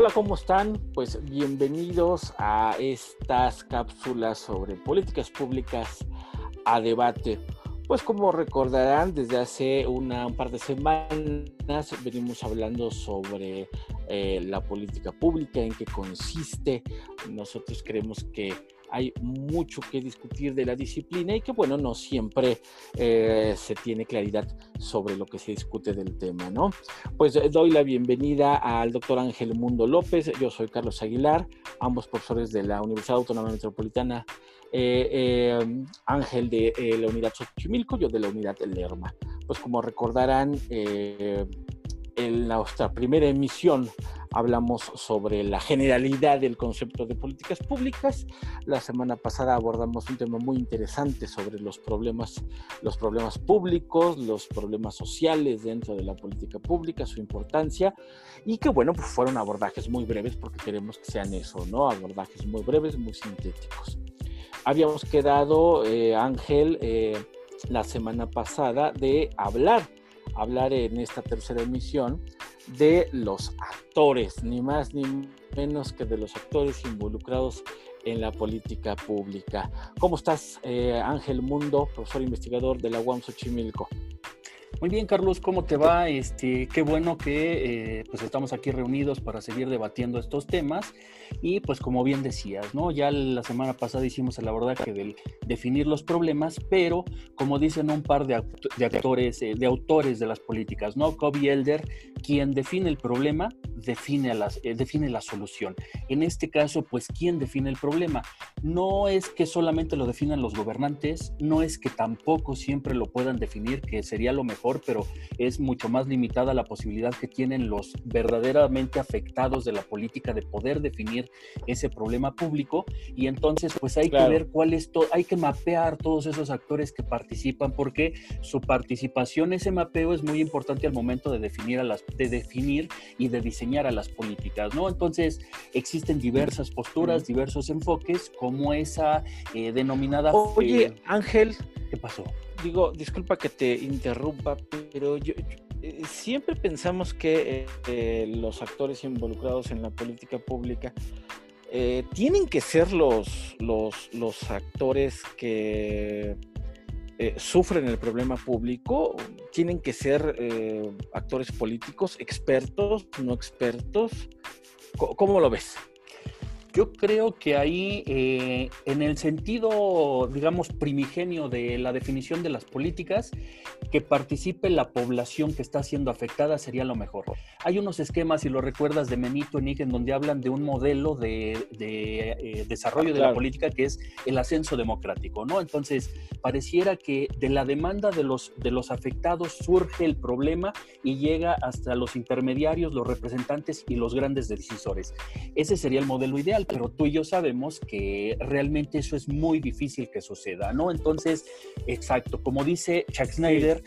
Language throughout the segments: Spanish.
Hola, ¿cómo están? Pues bienvenidos a estas cápsulas sobre políticas públicas a debate. Pues como recordarán, desde hace una, un par de semanas venimos hablando sobre eh, la política pública, en qué consiste. Nosotros creemos que hay mucho que discutir de la disciplina y que, bueno, no siempre eh, se tiene claridad sobre lo que se discute del tema, ¿no? Pues eh, doy la bienvenida al doctor Ángel Mundo López, yo soy Carlos Aguilar, ambos profesores de la Universidad Autónoma Metropolitana, eh, Ángel de la unidad Xochimilco, yo de la unidad Lerma. Pues como recordarán, en nuestra primera emisión hablamos sobre la generalidad del concepto de políticas públicas. La semana pasada abordamos un tema muy interesante sobre los problemas, los problemas públicos, los problemas sociales dentro de la política pública, su importancia y que bueno, pues fueron abordajes muy breves porque queremos que sean eso, ¿no? Abordajes muy breves, muy sintéticos. Habíamos quedado, eh, Ángel, eh, la semana pasada de hablar hablar en esta tercera emisión de los actores, ni más ni menos que de los actores involucrados en la política pública. ¿Cómo estás, eh, Ángel Mundo, profesor investigador de la UAM Xochimilco? Muy bien, Carlos, ¿cómo te va? Este, qué bueno que eh, pues estamos aquí reunidos para seguir debatiendo estos temas. Y pues como bien decías, ¿no? Ya la semana pasada hicimos el abordaje del definir los problemas, pero como dicen un par de, actores, eh, de autores de las políticas, ¿no? Kobe Elder, quien define el problema, define, las, eh, define la solución. En este caso, pues, ¿quién define el problema? No es que solamente lo definan los gobernantes, no es que tampoco siempre lo puedan definir, que sería lo mejor pero es mucho más limitada la posibilidad que tienen los verdaderamente afectados de la política de poder definir ese problema público y entonces pues hay que ver cuál es todo, hay que mapear todos esos actores que participan porque su participación, ese mapeo es muy importante al momento de definir a las, de definir y de diseñar a las políticas, ¿no? Entonces existen diversas posturas, diversos enfoques, como esa eh, denominada. Oye, eh, Ángel, ¿qué pasó? digo, disculpa que te interrumpa, pero yo, eh, siempre pensamos que eh, los actores involucrados en la política pública eh, tienen que ser los, los, los actores que sufren el problema público, tienen que ser actores políticos, expertos, no expertos. ¿Cómo lo ves? Yo creo que ahí, eh, en el sentido, digamos, primigenio de la definición de las políticas, que participe la población que está siendo afectada sería lo mejor. Hay unos esquemas, si lo recuerdas, de Menito Nick, en donde hablan de un modelo de, eh, desarrollo de la política que es el ascenso democrático, ¿no? Entonces, pareciera que de la demanda de los, de los afectados surge el problema y llega hasta los intermediarios, los representantes y los grandes decisores. Ese sería el modelo ideal pero tú y yo sabemos que realmente eso es muy difícil que suceda, ¿no? Entonces, exacto, como dice Chuck Snyder,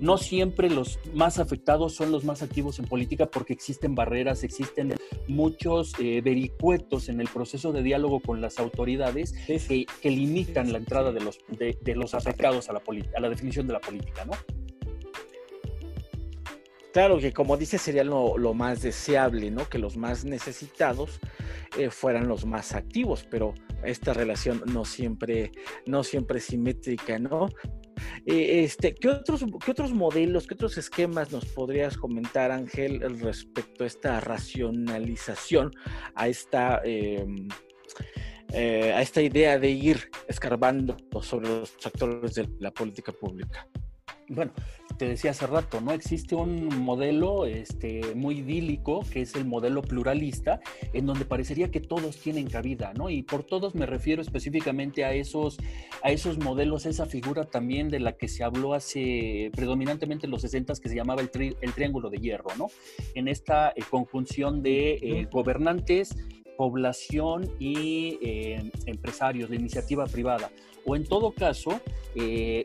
no siempre los más afectados son los más activos en política porque existen barreras, existen muchos eh, vericuetos en el proceso de diálogo con las autoridades que, limitan la entrada de los, de, los afectados a la, a la definición de la política, ¿no? Claro que como dice sería lo, más deseable, ¿no? Que los más necesitados eh, fueran los más activos, pero esta relación no siempre, no siempre es simétrica, ¿no? Eh, este, ¿qué, otros, ¿Qué otros modelos, qué otros esquemas nos podrías comentar, Ángel, respecto a esta racionalización, a esta, em, eh, a esta idea de ir escarbando sobre los actores de la política pública? Bueno, te decía hace rato, ¿no? Existe un modelo este, muy idílico, que es el modelo pluralista, en donde parecería que todos tienen cabida, ¿no? Y por todos me refiero específicamente a esos, a esos modelos, esa figura también de la que se habló hace predominantemente en los 60 que se llamaba el, el triángulo de hierro, ¿no? En esta eh, conjunción de eh, gobernantes, población y eh, empresarios de iniciativa privada. O en todo caso,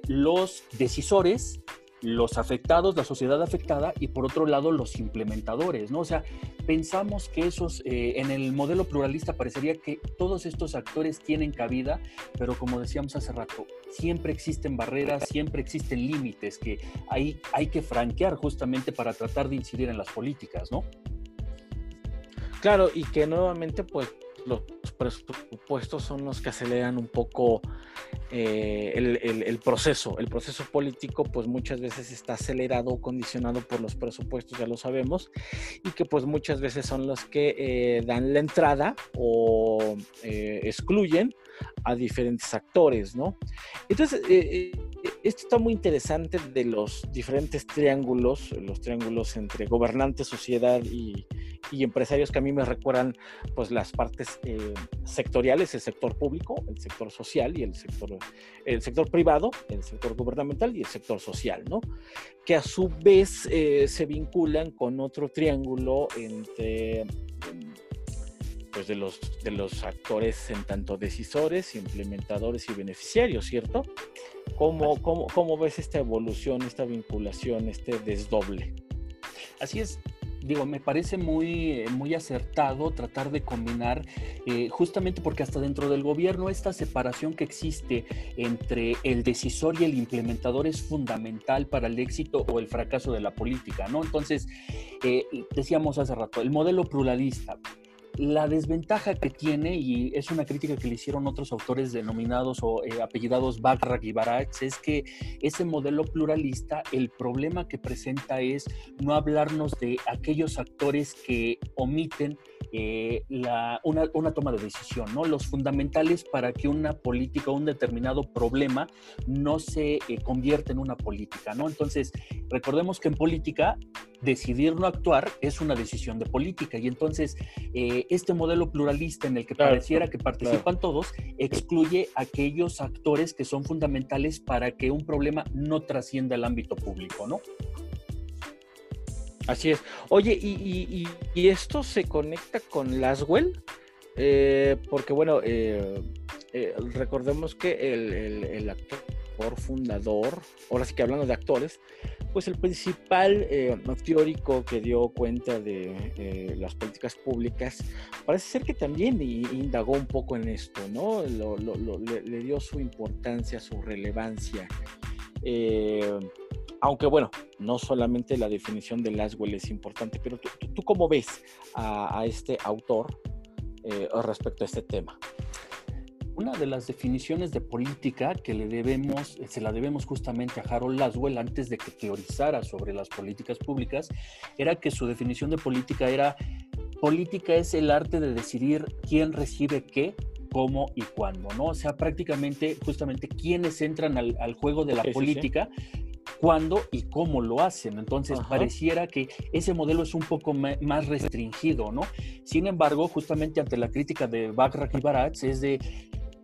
los decisores los afectados, la sociedad afectada y por otro lado los implementadores, ¿no? O sea, pensamos que esos, eh, en el modelo pluralista parecería que todos estos actores tienen cabida, pero como decíamos hace rato, siempre existen barreras, siempre existen límites que hay, hay que franquear justamente para tratar de incidir en las políticas, ¿no? Claro, y que nuevamente pues los presupuestos son los que aceleran un poco eh, el, proceso. El proceso político, pues muchas veces está acelerado o condicionado por los presupuestos, ya lo sabemos, y que pues muchas veces son los que eh, dan la entrada o eh, excluyen a diferentes actores, ¿no? Entonces, esto está muy interesante de los diferentes triángulos, los triángulos entre gobernantes, sociedad y, y empresarios que a mí me recuerdan pues las partes eh, sectoriales, el sector público, el sector social y el sector, el sector privado, el sector gubernamental y el sector social, ¿no? Que a su vez eh, se vinculan con otro triángulo entre pues de los, de los actores en tanto decisores, implementadores y beneficiarios, ¿cierto? ¿Cómo, cómo, cómo ves esta evolución, esta vinculación, este desdoble? Así es, digo, me parece muy, muy acertado tratar de combinar, eh, justamente porque hasta dentro del gobierno esta separación que existe entre el decisor y el implementador es fundamental para el éxito o el fracaso de la política, ¿no? Entonces, eh, decíamos hace rato, el modelo pluralista, la desventaja que tiene, y es una crítica que le hicieron otros autores denominados o eh, apellidados Bachrach y Baratz, es que ese modelo pluralista, el problema que presenta es no hablarnos de aquellos actores que omiten eh, la, una, toma de decisión, ¿no? Los fundamentales para que una política o un determinado problema no se eh, convierta en una política, ¿no? Entonces, recordemos que en política decidir no actuar es una decisión de política y entonces eh, este modelo pluralista en el que pareciera que participan todos excluye aquellos actores que son fundamentales para que un problema no trascienda el ámbito público, ¿no? Así es. Oye, ¿y, esto se conecta con Laswell? Eh, porque bueno, eh, eh, recordemos que el, actor fundador, ahora sí que hablando de actores, pues el principal teórico que dio cuenta de las políticas públicas, parece ser que también indagó un poco en esto, ¿no? le, le, dio su importancia, su relevancia aunque bueno, no solamente la definición de Laswell es importante, pero tú, cómo ves a, este autor eh, respecto a este tema. Una de las definiciones de política que le debemos, se la debemos justamente a Harold Laswell antes de que teorizara sobre las políticas públicas, era que su definición de política era política es el arte de decidir quién recibe qué cómo y cuándo, ¿no? O sea, prácticamente, justamente, quiénes entran al, juego de la política cuándo y cómo lo hacen. Entonces, pareciera que ese modelo es un poco más restringido, ¿no? Sin embargo, justamente ante la crítica de Bachrach y Baratz es de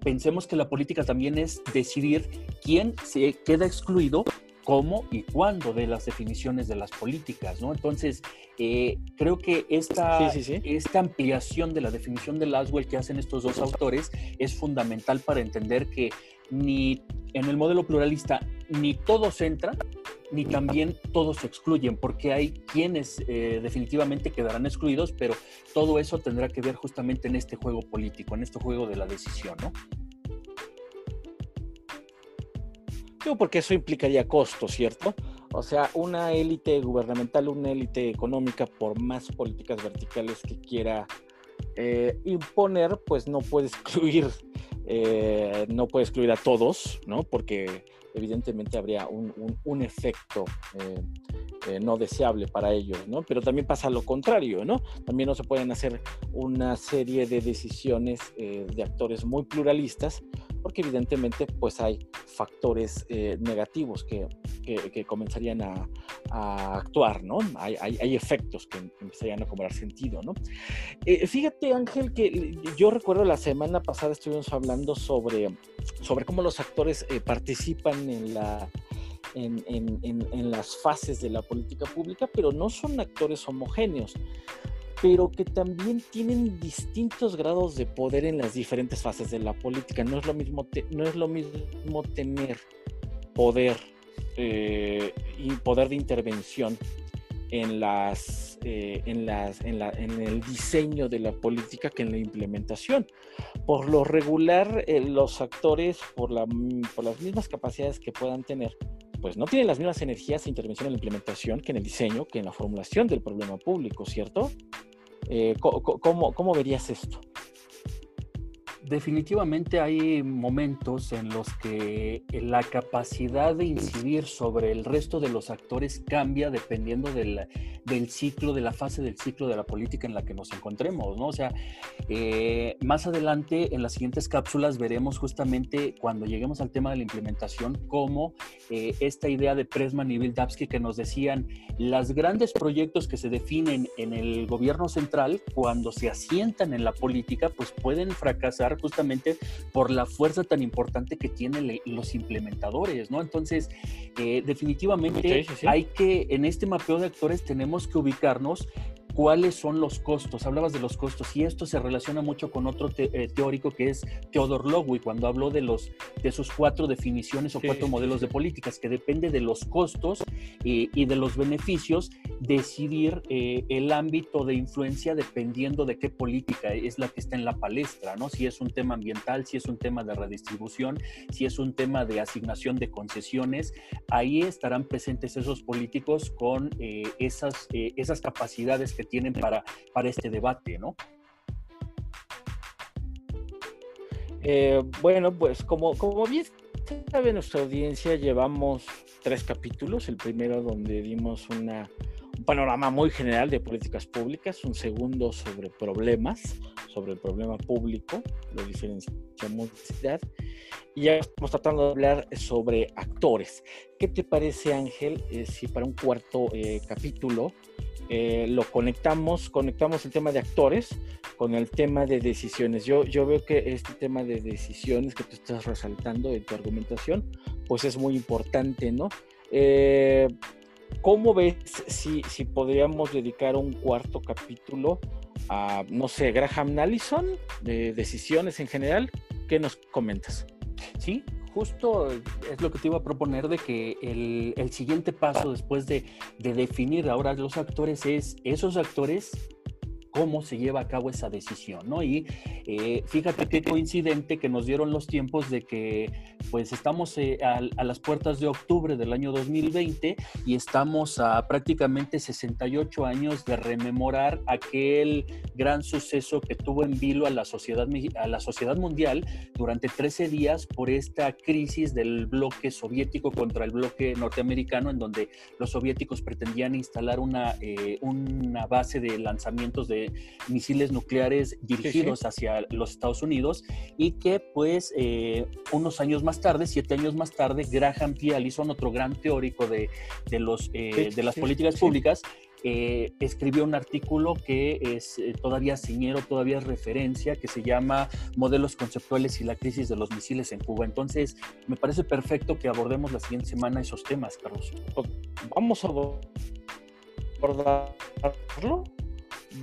pensemos que la política también es decidir quién se queda excluido cómo y cuándo de las definiciones de las políticas, ¿no? Entonces, eh, creo que esta, esta ampliación de la definición de Laswell que hacen estos dos autores es fundamental para entender que ni en el modelo pluralista ni todos entran, ni también todos se excluyen, porque hay quienes eh, definitivamente quedarán excluidos, pero todo eso tendrá que ver justamente en este juego político, en este juego de la decisión, ¿no? Digo, porque eso implicaría costos, ¿cierto? O sea, una élite gubernamental, una élite económica, por más políticas verticales que quiera eh, imponer, pues no puede excluir eh, no puede excluir a todos, ¿no? Porque evidentemente habría un, efecto eh, eh, no deseable para ellos, ¿no? Pero también pasa lo contrario, ¿no? También no se pueden hacer una serie de decisiones de actores muy pluralistas porque evidentemente pues hay factores negativos que, comenzarían a, actuar, ¿no? Hay, efectos que empezarían a cobrar sentido, ¿no? fíjate Ángel que yo recuerdo la semana pasada estuvimos hablando sobre, sobre cómo los actores participan en la en, las fases de la política pública, pero no son actores homogéneos, pero que también tienen distintos grados de poder en las diferentes fases de la política. No es lo mismo, no es lo mismo tener poder eh, y poder de intervención en las, eh, en, las en, la, en, el diseño de la política que en la implementación. Por lo regular, eh, los actores, por, la, por las mismas capacidades que puedan tener, pues no tienen las mismas energías e intervención en la implementación que en el diseño, que en la formulación del problema público, ¿cierto? ¿Cómo, ¿Cómo verías esto? Definitivamente hay momentos en los que la capacidad de incidir sobre el resto de los actores cambia dependiendo del, ciclo, de la fase del ciclo de la política en la que nos encontremos, ¿no? O sea, eh, más adelante en las siguientes cápsulas veremos justamente cuando lleguemos al tema de la implementación cómo eh, esta idea de Presman y Bildavsky que nos decían los grandes proyectos que se definen en el gobierno central cuando se asientan en la política pues pueden fracasar justamente por la fuerza tan importante que tienen los implementadores, ¿no? Entonces, eh, definitivamente hay que, en este mapeo de actores tenemos que ubicarnos cuáles son los costos. Hablabas de los costos y esto se relaciona mucho con otro eh, teórico que es Theodor Lowy cuando habló de los de sus cuatro definiciones o cuatro modelos de políticas que depende de los costos eh, y de los beneficios decidir eh, el ámbito de influencia dependiendo de qué política es la que está en la palestra, ¿no? Si es un tema ambiental, si es un tema de redistribución, si es un tema de asignación de concesiones, ahí estarán presentes esos políticos con esas, esas capacidades que tienen para, para este debate, ¿no? Eh, bueno, pues como, como bien sabe nuestra audiencia, llevamos tres capítulos. El primero donde dimos un panorama muy general de políticas públicas, un segundo sobre problemas, sobre el problema público, lo diferenciamos y ya estamos tratando de hablar sobre actores. ¿Qué te parece, Ángel, eh, si para un cuarto eh, capítulo eh, lo conectamos, conectamos el tema de actores con el tema de decisiones. Yo, yo veo que este tema de decisiones que tú estás resaltando en tu argumentación, pues es muy importante, ¿no? Eh, ¿Cómo ves si, si podríamos dedicar un cuarto capítulo a, no sé, Graham Allison, de decisiones en general? ¿Qué nos comentas? Sí, justo es lo que te iba a proponer de que el, siguiente paso después de, de, definir ahora los actores es esos actores cómo se lleva a cabo esa decisión, ¿no? Y eh, fíjate qué coincidente que nos dieron los tiempos de que pues estamos eh, a, las puertas de octubre del año 2020 y estamos a prácticamente 68 años de rememorar aquel gran suceso que tuvo en vilo a la sociedad, a la sociedad mundial durante 13 días por esta crisis del bloque soviético contra el bloque norteamericano en donde los soviéticos pretendían instalar una, eh, una base de lanzamientos de misiles nucleares dirigidos hacia los Estados Unidos y que pues eh, unos años más tarde, siete años más tarde, Graham P. Allison, otro gran teórico de, de los, eh, de las políticas públicas, eh, escribió un artículo que es todavía señero, todavía es referencia, que se llama Modelos conceptuales y la crisis de los misiles en Cuba. Entonces, me parece perfecto que abordemos la siguiente semana esos temas, Carlos. Vamos a abordarlo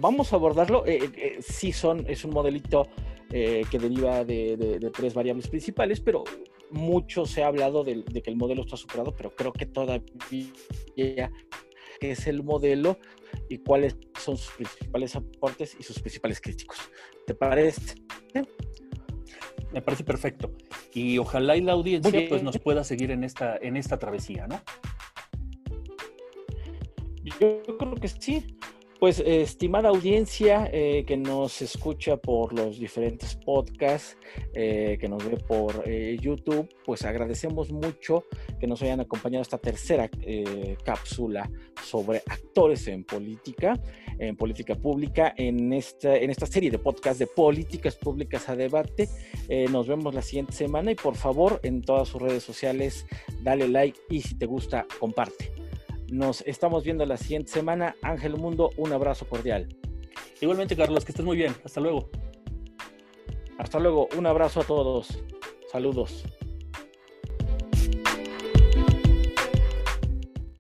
vamos a abordarlo. Eh, eh, sí, son, es un modelito eh, que deriva de, tres variables principales, pero mucho se ha hablado de, que el modelo está superado, pero creo que todavía es el modelo y cuáles son sus principales aportes y sus principales críticos. ¿Te parece? Me parece perfecto. Y ojalá y la audiencia pues, nos pueda seguir en esta, en esta travesía, ¿no? Yo creo que sí. Pues, estimada audiencia eh, que nos escucha por los diferentes podcasts, eh, que nos ve por eh, YouTube, pues agradecemos mucho que nos hayan acompañado esta tercera cápsula sobre actores en política, en política pública, en esta, en esta serie de podcasts de políticas públicas a debate. nos vemos la siguiente semana y por favor en todas sus redes sociales dale like y si te gusta comparte. Nos estamos viendo la siguiente semana. Ángel Mundo, un abrazo cordial. Igualmente, Carlos, que estés muy bien. Hasta luego. Hasta luego. Un abrazo a todos. Saludos.